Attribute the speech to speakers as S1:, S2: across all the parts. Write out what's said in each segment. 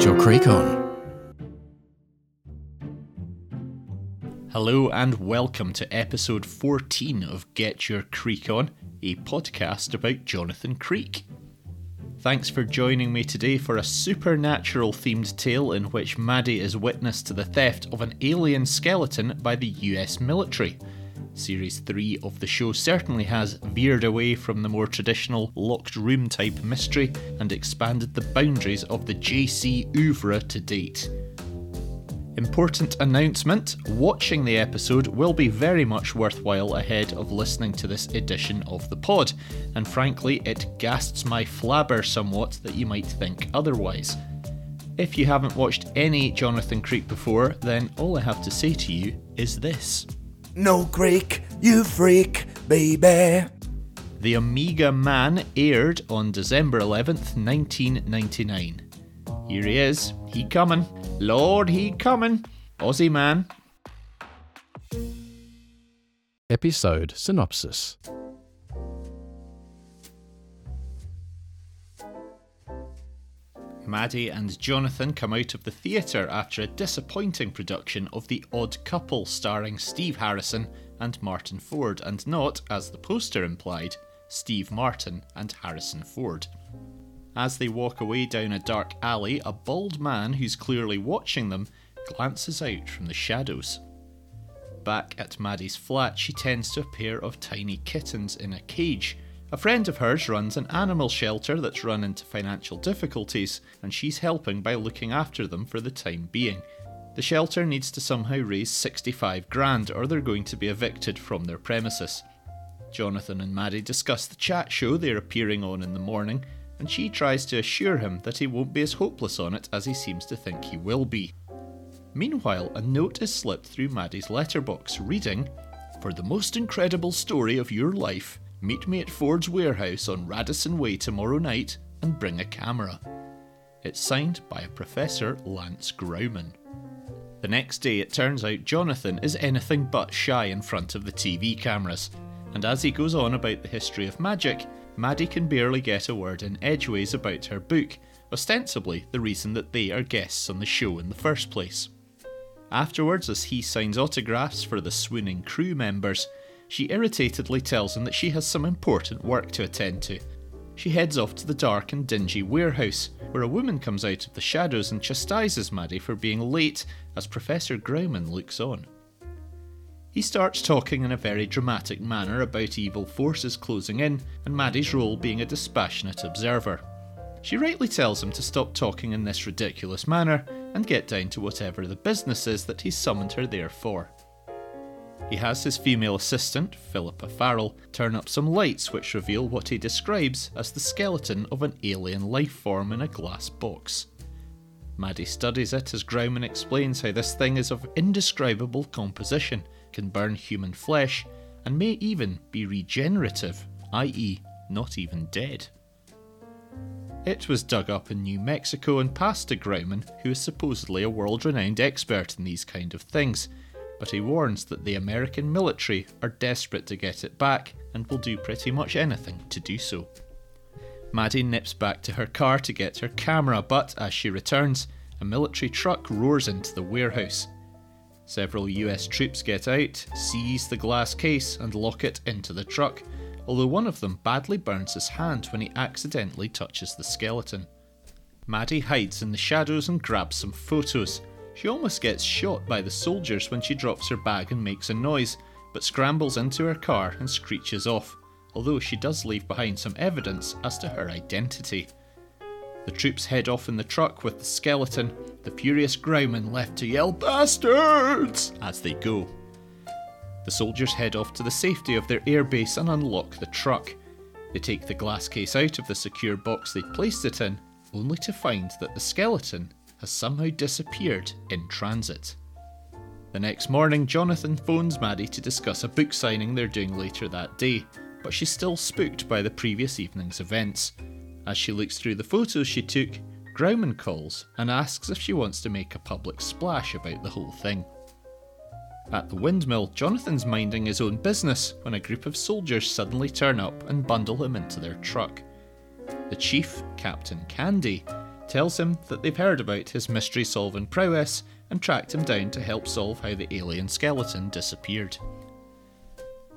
S1: Get your creek on.
S2: Hello and welcome to episode 14 of Get Your Creek On, a podcast about Jonathan Creek. Thanks for joining me today for a supernatural themed tale in which Maddie is witness to the theft of an alien skeleton by the US military. Series 3 of the show certainly has veered away from the more traditional locked room type mystery and expanded the boundaries of the JC oeuvre to date. Important announcement watching the episode will be very much worthwhile ahead of listening to this edition of the pod, and frankly, it gasts my flabber somewhat that you might think otherwise. If you haven't watched any Jonathan Creek before, then all I have to say to you is this.
S3: No creek, you freak, baby.
S2: The Omega Man aired on December 11th, 1999. Here he is, he coming. Lord, he coming. Aussie man.
S1: Episode synopsis.
S2: Maddie and Jonathan come out of the theatre after a disappointing production of The Odd Couple starring Steve Harrison and Martin Ford, and not, as the poster implied, Steve Martin and Harrison Ford. As they walk away down a dark alley, a bald man who's clearly watching them glances out from the shadows. Back at Maddie's flat, she tends to a pair of tiny kittens in a cage. A friend of hers runs an animal shelter that's run into financial difficulties, and she's helping by looking after them for the time being. The shelter needs to somehow raise 65 grand, or they're going to be evicted from their premises. Jonathan and Maddie discuss the chat show they're appearing on in the morning, and she tries to assure him that he won't be as hopeless on it as he seems to think he will be. Meanwhile, a note is slipped through Maddie's letterbox reading, For the most incredible story of your life, meet me at Ford's warehouse on Radisson Way tomorrow night and bring a camera. It's signed by a Professor Lance Graumann. The next day, it turns out Jonathan is anything but shy in front of the TV cameras, and as he goes on about the history of magic, Maddie can barely get a word in edgeways about her book, ostensibly the reason that they are guests on the show in the first place. Afterwards, as he signs autographs for the swooning crew members, she irritatedly tells him that she has some important work to attend to. She heads off to the dark and dingy warehouse, where a woman comes out of the shadows and chastises Maddie for being late as Professor Graumann looks on. He starts talking in a very dramatic manner about evil forces closing in and Maddie's role being a dispassionate observer. She rightly tells him to stop talking in this ridiculous manner and get down to whatever the business is that he's summoned her there for. He has his female assistant, Philippa Farrell, turn up some lights which reveal what he describes as the skeleton of an alien life form in a glass box. Maddie studies it as Graumann explains how this thing is of indescribable composition, can burn human flesh, and may even be regenerative, i.e., not even dead. It was dug up in New Mexico and passed to Graumann, who is supposedly a world renowned expert in these kind of things, but he warns that the American military are desperate to get it back and will do pretty much anything to do so. Maddie nips back to her car to get her camera, but as she returns, a military truck roars into the warehouse. Several US troops get out, seize the glass case, and lock it into the truck, although one of them badly burns his hand when he accidentally touches the skeleton. Maddie hides in the shadows and grabs some photos. She almost gets shot by the soldiers when she drops her bag and makes a noise, but scrambles into her car and screeches off, although she does leave behind some evidence as to her identity. The troops head off in the truck with the skeleton, the furious Graumann left to yell bastards as they go. The soldiers head off to the safety of their airbase and unlock the truck. They take the glass case out of the secure box they'd placed it in, only to find that the skeleton has somehow disappeared in transit. The next morning, Jonathan phones Maddie to discuss a book signing they're doing later that day, but she's still spooked by the previous evening's events. As she looks through the photos she took, Graumann calls and asks if she wants to make a public splash about the whole thing. At the windmill, Jonathan's minding his own business when a group of soldiers suddenly turn up and bundle him into their truck. The chief, Captain Candy, tells him that they've heard about his mystery solving prowess and tracked him down to help solve how the alien skeleton disappeared.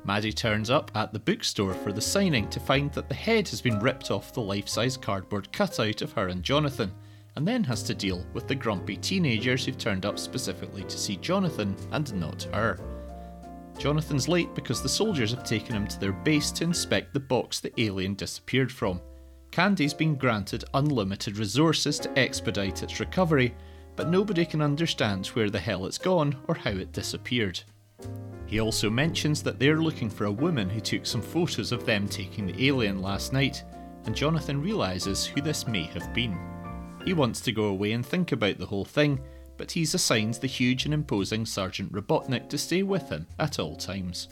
S2: Maddie turns up at the bookstore for the signing to find that the head has been ripped off the life size cardboard cutout of her and Jonathan, and then has to deal with the grumpy teenagers who've turned up specifically to see Jonathan and not her. Jonathan's late because the soldiers have taken him to their base to inspect the box the alien disappeared from. Candy's been granted unlimited resources to expedite its recovery, but nobody can understand where the hell it's gone or how it disappeared. He also mentions that they're looking for a woman who took some photos of them taking the alien last night, and Jonathan realises who this may have been. He wants to go away and think about the whole thing, but he's assigned the huge and imposing Sergeant Robotnik to stay with him at all times.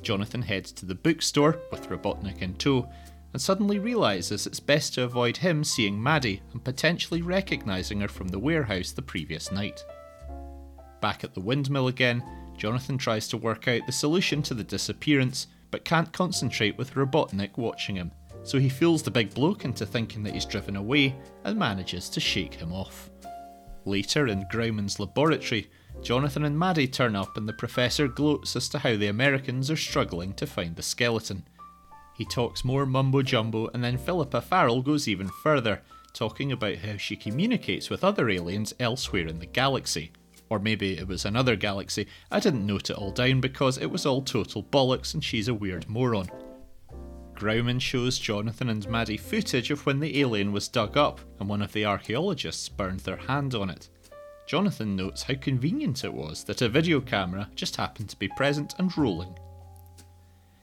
S2: Jonathan heads to the bookstore with Robotnik in tow and suddenly realises it's best to avoid him seeing Maddie and potentially recognising her from the warehouse the previous night. Back at the windmill again, Jonathan tries to work out the solution to the disappearance, but can't concentrate with Robotnik watching him, so he fools the big bloke into thinking that he's driven away and manages to shake him off. Later, in Graumann's laboratory, Jonathan and Maddie turn up and the professor gloats as to how the Americans are struggling to find the skeleton. He talks more mumbo jumbo, and then Philippa Farrell goes even further, talking about how she communicates with other aliens elsewhere in the galaxy, or maybe it was another galaxy. I didn't note it all down because it was all total bollocks and she's a weird moron. Graumann shows Jonathan and Maddie footage of when the alien was dug up and one of the archaeologists burned their hand on it. Jonathan notes how convenient it was that a video camera just happened to be present and rolling.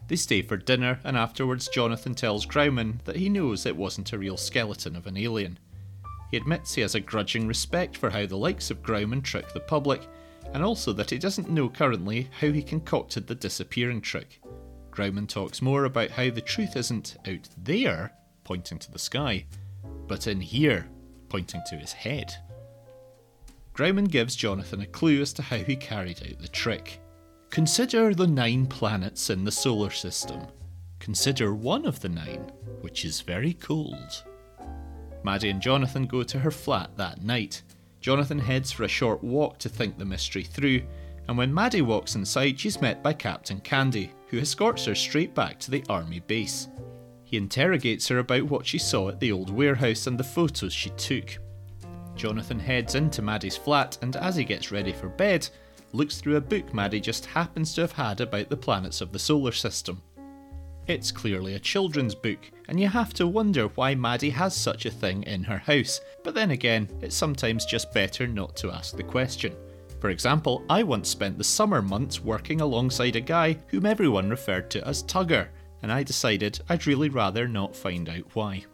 S2: They stay for dinner, and afterwards, Jonathan tells Graumann that he knows it wasn't a real skeleton of an alien. He admits he has a grudging respect for how the likes of Graumann trick the public, and also that he doesn't know currently how he concocted the disappearing trick. Graumann talks more about how the truth isn't out there, pointing to the sky, but in here, pointing to his head. Graumann gives Jonathan a clue as to how he carried out the trick. Consider the nine planets in the solar system. Consider one of the nine, which is very cold. Maddie and Jonathan go to her flat that night. Jonathan heads for a short walk to think the mystery through, and when Maddie walks inside, she's met by Captain Candy, who escorts her straight back to the army base. He interrogates her about what she saw at the old warehouse and the photos she took. Jonathan heads into Maddie's flat and, as he gets ready for bed, looks through a book Maddie just happens to have had about the planets of the solar system. It's clearly a children's book, and you have to wonder why Maddie has such a thing in her house, but then again, it's sometimes just better not to ask the question. For example, I once spent the summer months working alongside a guy whom everyone referred to as Tugger, and I decided I'd really rather not find out why.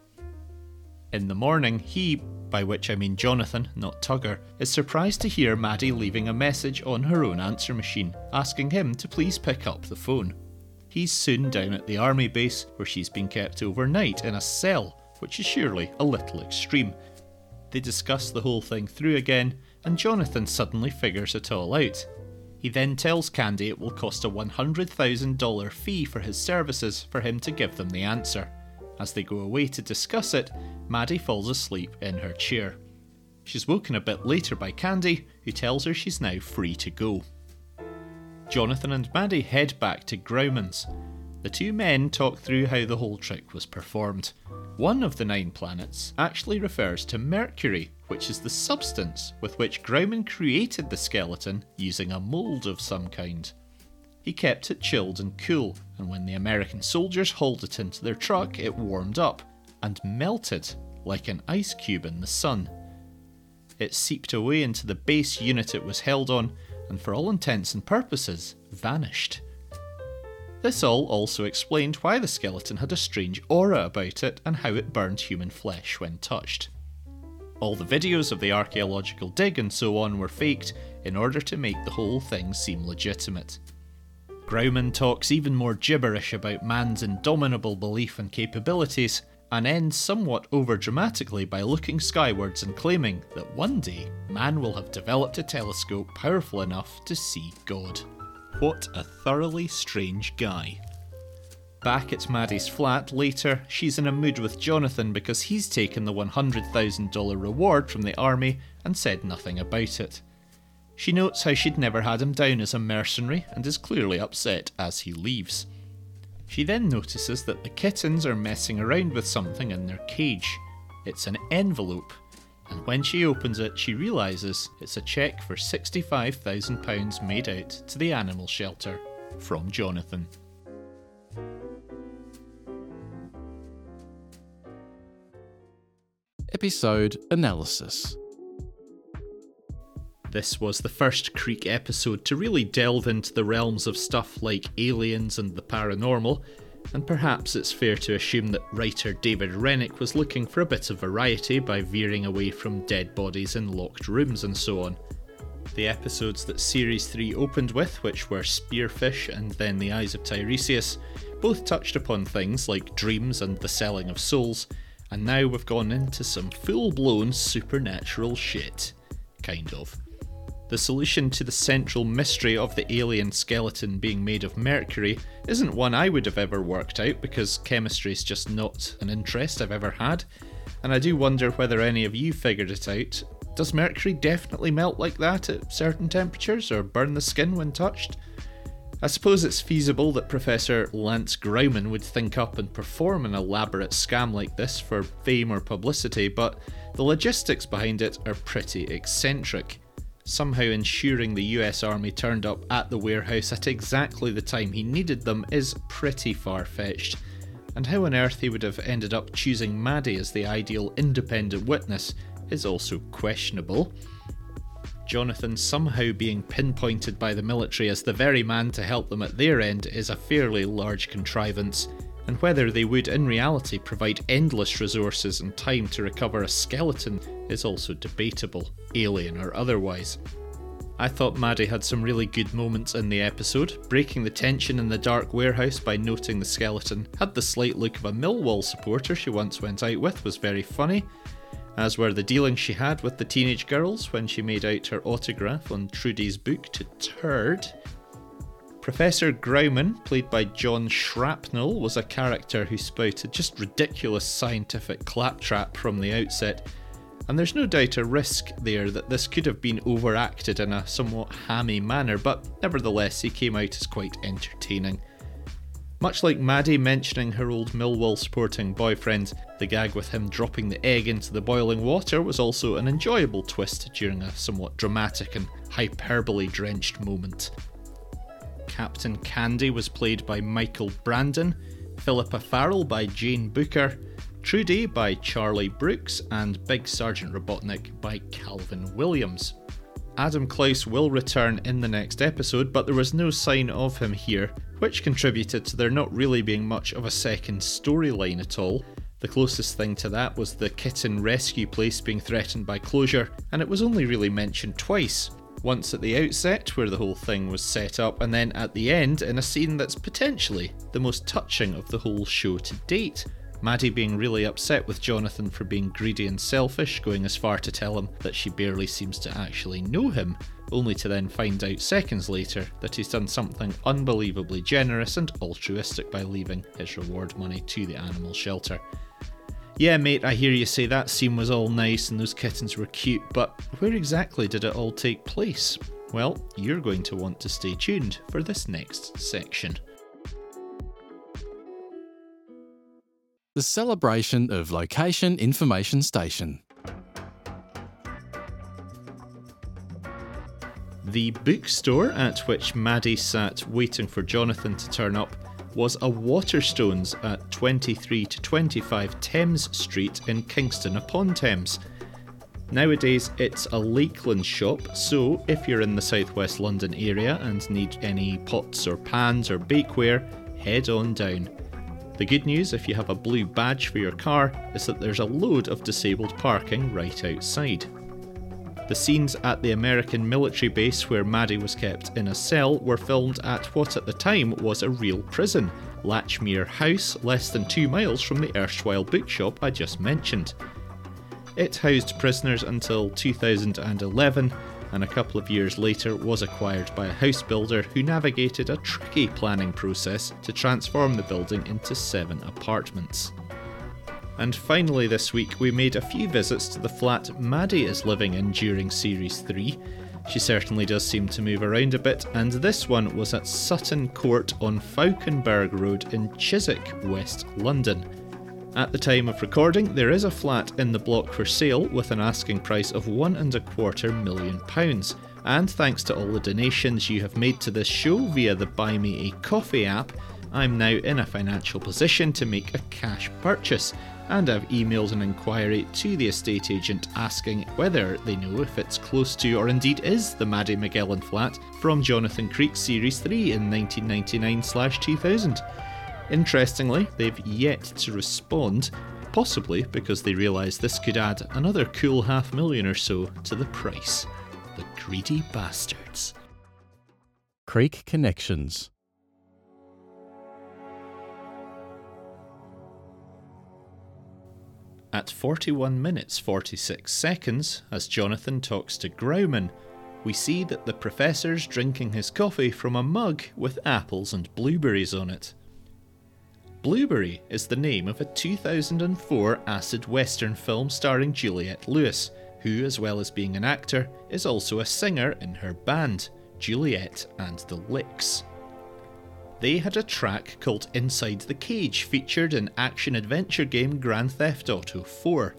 S2: In the morning, he, by which I mean Jonathan, not Tugger, is surprised to hear Maddie leaving a message on her own answer machine, asking him to please pick up the phone. He's soon down at the army base, where she's been kept overnight in a cell, which is surely a little extreme. They discuss the whole thing through again, and Jonathan suddenly figures it all out. He then tells Candy it will cost a $100,000 fee for his services for him to give them the answer. As they go away to discuss it, Maddie falls asleep in her chair. She's woken a bit later by Candy, who tells her she's now free to go. Jonathan and Maddie head back to Graumann's. The two men talk through how the whole trick was performed. One of the nine planets actually refers to Mercury, which is the substance with which Graumann created the skeleton using a mould of some kind. He kept it chilled and cool, and when the American soldiers hauled it into their truck, it warmed up and melted like an ice cube in the sun. It seeped away into the base unit it was held on, and for all intents and purposes, vanished. This all also explained why the skeleton had a strange aura about it and how it burned human flesh when touched. All the videos of the archaeological dig and so on were faked in order to make the whole thing seem legitimate. Graumann talks even more gibberish about man's indomitable belief and capabilities, and ends somewhat overdramatically by looking skywards and claiming that one day man will have developed a telescope powerful enough to see God. What a thoroughly strange guy. Back at Maddie's flat later, she's in a mood with Jonathan because he's taken the $100,000 reward from the army and said nothing about it. She notes how she'd never had him down as a mercenary and is clearly upset as he leaves. She then notices that the kittens are messing around with something in their cage. It's an envelope, and when she opens it, she realises it's a cheque for £65,000 made out to the animal shelter from Jonathan.
S1: Episode Analysis
S2: This was the first Creek episode to really delve into the realms of stuff like aliens and the paranormal, and perhaps it's fair to assume that writer David Renwick was looking for a bit of variety by veering away from dead bodies in locked rooms and so on. The episodes that Series 3 opened with, which were Spearfish and then The Eyes of Tiresias, both touched upon things like dreams and the selling of souls, and now we've gone into some full blown supernatural shit. Kind of. The solution to the central mystery of the alien skeleton being made of mercury isn't one I would have ever worked out because chemistry is just not an interest I've ever had, and I do wonder whether any of you figured it out. Does mercury definitely melt like that at certain temperatures or burn the skin when touched? I suppose it's feasible that Professor Lance Graumann would think up and perform an elaborate scam like this for fame or publicity, but the logistics behind it are pretty eccentric somehow ensuring the US Army turned up at the warehouse at exactly the time he needed them is pretty far fetched. And how on earth he would have ended up choosing Maddie as the ideal independent witness is also questionable. Jonathan somehow being pinpointed by the military as the very man to help them at their end is a fairly large contrivance, and whether they would in reality provide endless resources and time to recover a skeleton is also debatable, alien or otherwise. I thought Maddie had some really good moments in the episode, breaking the tension in the dark warehouse by noting the skeleton had the slight look of a Millwall supporter she once went out with was very funny, as were the dealings she had with the teenage girls when she made out her autograph on Trudy's book to Turd, Professor Graumann, played by John Shrapnel, was a character who spouted just ridiculous scientific claptrap from the outset, and there's no doubt a risk there that this could have been overacted in a somewhat hammy manner, but nevertheless he came out as quite entertaining. Much like Maddie mentioning her old Millwall sporting boyfriend, the gag with him dropping the egg into the boiling water was also an enjoyable twist during a somewhat dramatic and hyperbole drenched moment. Captain Candy was played by Michael Brandon, Philippa Farrell by Jane Booker, Trudy by Charlie Brooks, and Big Sergeant Robotnik by Calvin Williams. Adam Klaus will return in the next episode, but there was no sign of him here, which contributed to there not really being much of a second storyline at all. The closest thing to that was the kitten rescue place being threatened by closure, and it was only really mentioned twice once at the outset, where the whole thing was set up, and then at the end in a scene that's potentially the most touching of the whole show to date. Maddie being really upset with Jonathan for being greedy and selfish, going as far to tell him that she barely seems to actually know him, only to then find out seconds later that he's done something unbelievably generous and altruistic by leaving his reward money to the animal shelter. Yeah, mate, I hear you say that scene was all nice and those kittens were cute, but where exactly did it all take place? Well, you're going to want to stay tuned for this next section.
S1: The celebration of Location Information Station.
S2: The bookstore at which Maddie sat waiting for Jonathan to turn up was a Waterstones at 23 to 25 Thames Street in Kingston upon Thames. Nowadays, it's a Lakeland shop, so if you're in the southwest London area and need any pots or pans or bakeware, head on down. The good news, if you have a blue badge for your car, is that there's a load of disabled parking right outside. The scenes at the American military base where Maddie was kept in a cell were filmed at what at the time was a real prison, Latchmere House, less than two miles from the erstwhile bookshop I just mentioned. It housed prisoners until 2011, and a couple of years later was acquired by a house builder who navigated a tricky planning process to transform the building into seven apartments. And finally, this week, we made a few visits to the flat Maddie is living in during Series 3. She certainly does seem to move around a bit, and this one was at Sutton Court on Fauconberg Road in Chiswick, West London. At the time of recording, there is a flat in the block for sale with an asking price of one and a quarter million pounds. And thanks to all the donations you have made to this show via the Buy Me a Coffee app, I'm now in a financial position to make a cash purchase and I've emailed an inquiry to the estate agent asking whether they know if it's close to or indeed is the Maddie Magellan flat from Jonathan Creek Series 3 in 1999 2000. Interestingly, they've yet to respond, possibly because they realise this could add another cool half million or so to the price. The greedy bastards.
S1: Creek Connections.
S2: At 41 minutes 46 seconds, as Jonathan talks to Graumann, we see that the professor's drinking his coffee from a mug with apples and blueberries on it. Blueberry is the name of a 2004 acid western film starring Juliette Lewis, who, as well as being an actor, is also a singer in her band, Juliette and the Licks. They had a track called Inside the Cage featured in action adventure game Grand Theft Auto 4,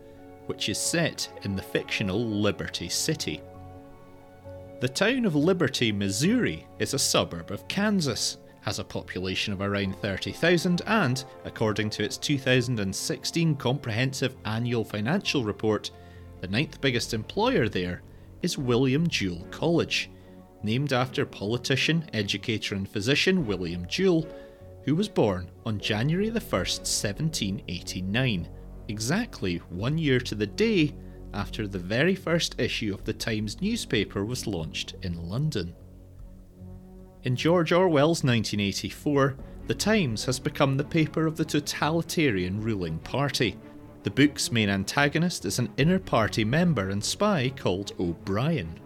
S2: which is set in the fictional Liberty City. The town of Liberty, Missouri is a suburb of Kansas, has a population of around 30,000, and, according to its 2016 Comprehensive Annual Financial Report, the ninth biggest employer there is William Jewell College, named after politician, educator, and physician William Jewell, who was born on January the 1st, 1789, exactly one year to the day after the very first issue of the Times newspaper was launched in London. In George Orwell's 1984, The Times has become the paper of the totalitarian ruling party. The book's main antagonist is an inner party member and spy called O'Brien.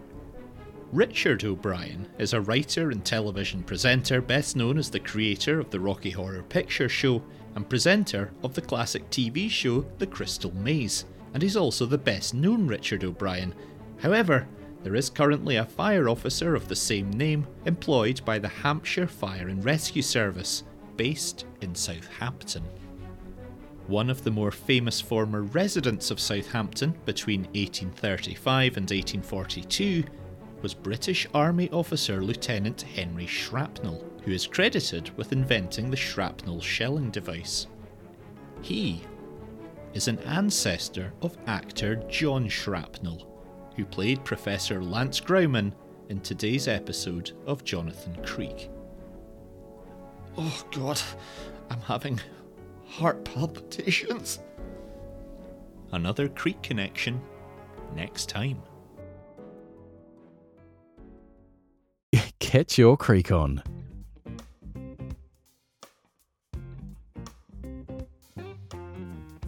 S2: Richard O'Brien is a writer and television presenter best known as the creator of the Rocky Horror Picture Show and presenter of the classic TV show The Crystal Maze, and he's also the best known Richard O'Brien. However, there is currently a fire officer of the same name employed by the Hampshire Fire and Rescue Service, based in Southampton. One of the more famous former residents of Southampton between 1835 and 1842 was British Army officer Lieutenant Henry Shrapnel, who is credited with inventing the shrapnel shelling device. He is an ancestor of actor John Shrapnel, who played Professor Lance Graumann in today's episode of Jonathan Creek. Oh god, I'm having heart palpitations. Another Creek connection next time.
S1: Get your creek on.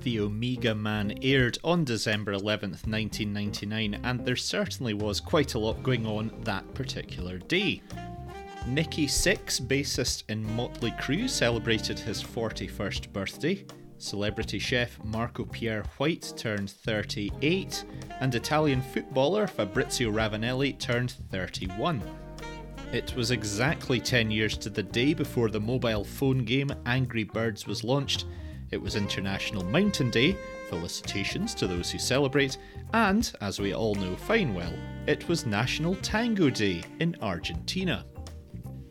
S2: The Omega Man aired on December 11th, 1999, and there certainly was quite a lot going on that particular day. Nikki Sixx, bassist in Motley Crue, celebrated his 41st birthday. Celebrity chef Marco Pierre White turned 38, and Italian footballer Fabrizio Ravanelli turned 31. It was exactly 10 years to the day before the mobile phone game Angry Birds was launched. It was International Mountain Day, felicitations to those who celebrate, and, as we all know fine well, it was National Tango Day in Argentina.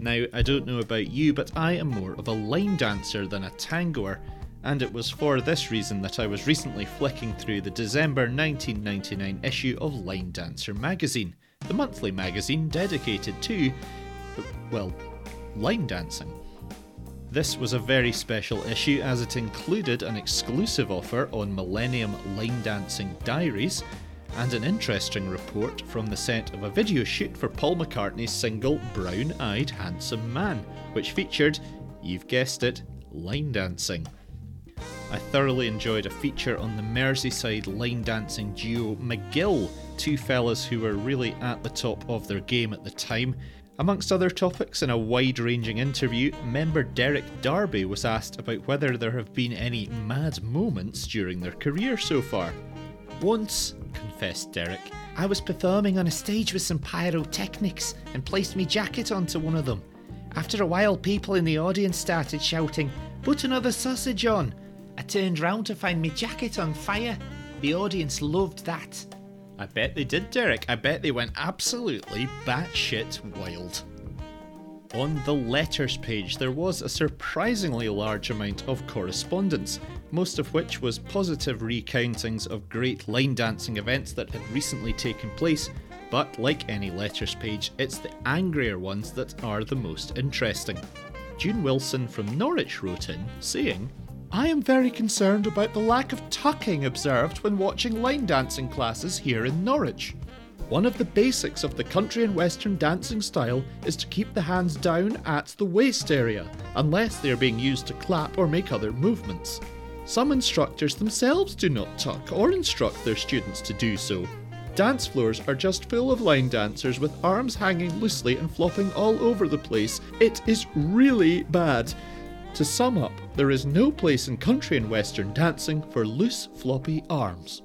S2: Now, I don't know about you, but I am more of a line dancer than a tangoer, and it was for this reason that I was recently flicking through the December 1999 issue of Line Dancer magazine the monthly magazine dedicated to, well, line dancing. This was a very special issue as it included an exclusive offer on Millennium Line Dancing Diaries and an interesting report from the set of a video shoot for Paul McCartney's single Brown Eyed Handsome Man, which featured, you've guessed it, line dancing. I thoroughly enjoyed a feature on the Merseyside line dancing duo McGill, two fellas who were really at the top of their game at the time. Amongst other topics, in a wide ranging interview, member Derek Darby was asked about whether there have been any mad moments during their career so far. Once, confessed Derek, I was performing on a stage with some pyrotechnics and placed my jacket onto one of them. After a while, people in the audience started shouting, Put another sausage on! I turned round to find my jacket on fire. The audience loved that. I bet they did, Derek. I bet they went absolutely batshit wild. On the letters page, there was a surprisingly large amount of correspondence, most of which was positive recountings of great line dancing events that had recently taken place. But like any letters page, it's the angrier ones that are the most interesting. June Wilson from Norwich wrote in, saying, I am very concerned about the lack of tucking observed when watching line dancing classes here in Norwich. One of the basics of the country and western dancing style is to keep the hands down at the waist area, unless they are being used to clap or make other movements. Some instructors themselves do not tuck or instruct their students to do so. Dance floors are just full of line dancers with arms hanging loosely and flopping all over the place. It is really bad. To sum up, there is no place in country and western dancing for loose, floppy arms.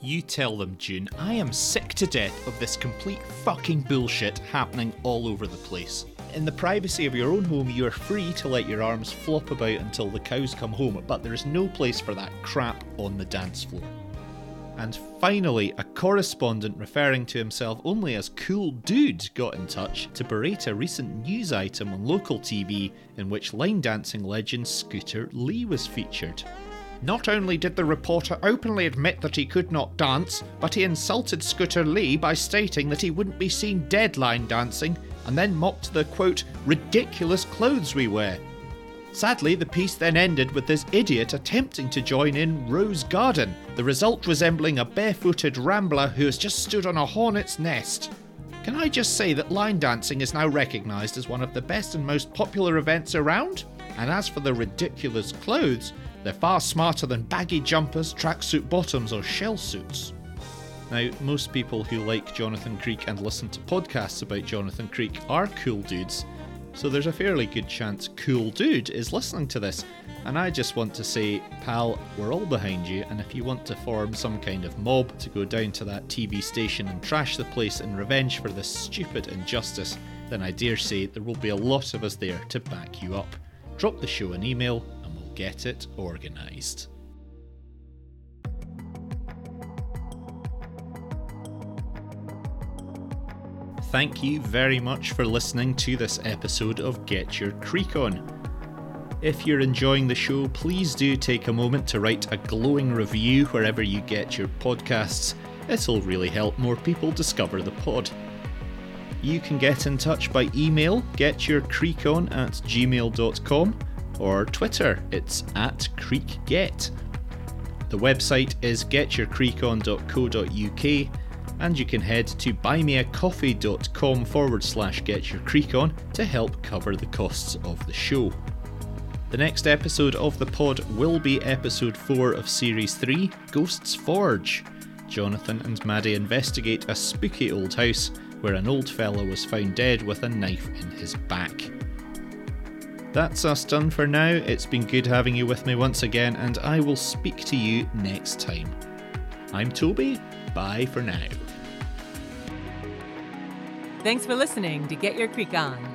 S2: You tell them, June, I am sick to death of this complete fucking bullshit happening all over the place. In the privacy of your own home, you are free to let your arms flop about until the cows come home, but there is no place for that crap on the dance floor. And finally, a correspondent referring to himself only as Cool Dude got in touch to berate a recent news item on local TV in which line dancing legend Scooter Lee was featured. Not only did the reporter openly admit that he could not dance, but he insulted Scooter Lee by stating that he wouldn't be seen dead line dancing, and then mocked the quote, ridiculous clothes we wear. Sadly, the piece then ended with this idiot attempting to join in Rose Garden, the result resembling a barefooted rambler who has just stood on a hornet's nest. Can I just say that line dancing is now recognised as one of the best and most popular events around? And as for the ridiculous clothes, they're far smarter than baggy jumpers, tracksuit bottoms, or shell suits. Now, most people who like Jonathan Creek and listen to podcasts about Jonathan Creek are cool dudes, so there's a fairly good chance Cool Dude is listening to this. And I just want to say, pal, we're all behind you, and if you want to form some kind of mob to go down to that TV station and trash the place in revenge for this stupid injustice, then I dare say there will be a lot of us there to back you up. Drop the show an email and we'll get it organised. Thank you very much for listening to this episode of Get Your Creek On. If you're enjoying the show, please do take a moment to write a glowing review wherever you get your podcasts. It'll really help more people discover the pod. You can get in touch by email, getyourcreekon at gmail.com, or Twitter, it's at creekget. The website is getyourcreekon.co.uk and you can head to buymeacoffee.com forward slash getyourcreekon to help cover the costs of the show. The next episode of the pod will be episode 4 of series 3 Ghosts Forge. Jonathan and Maddie investigate a spooky old house where an old fellow was found dead with a knife in his back. That's us done for now. It's been good having you with me once again, and I will speak to you next time. I'm Toby. Bye for now.
S4: Thanks for listening to Get Your Creek On.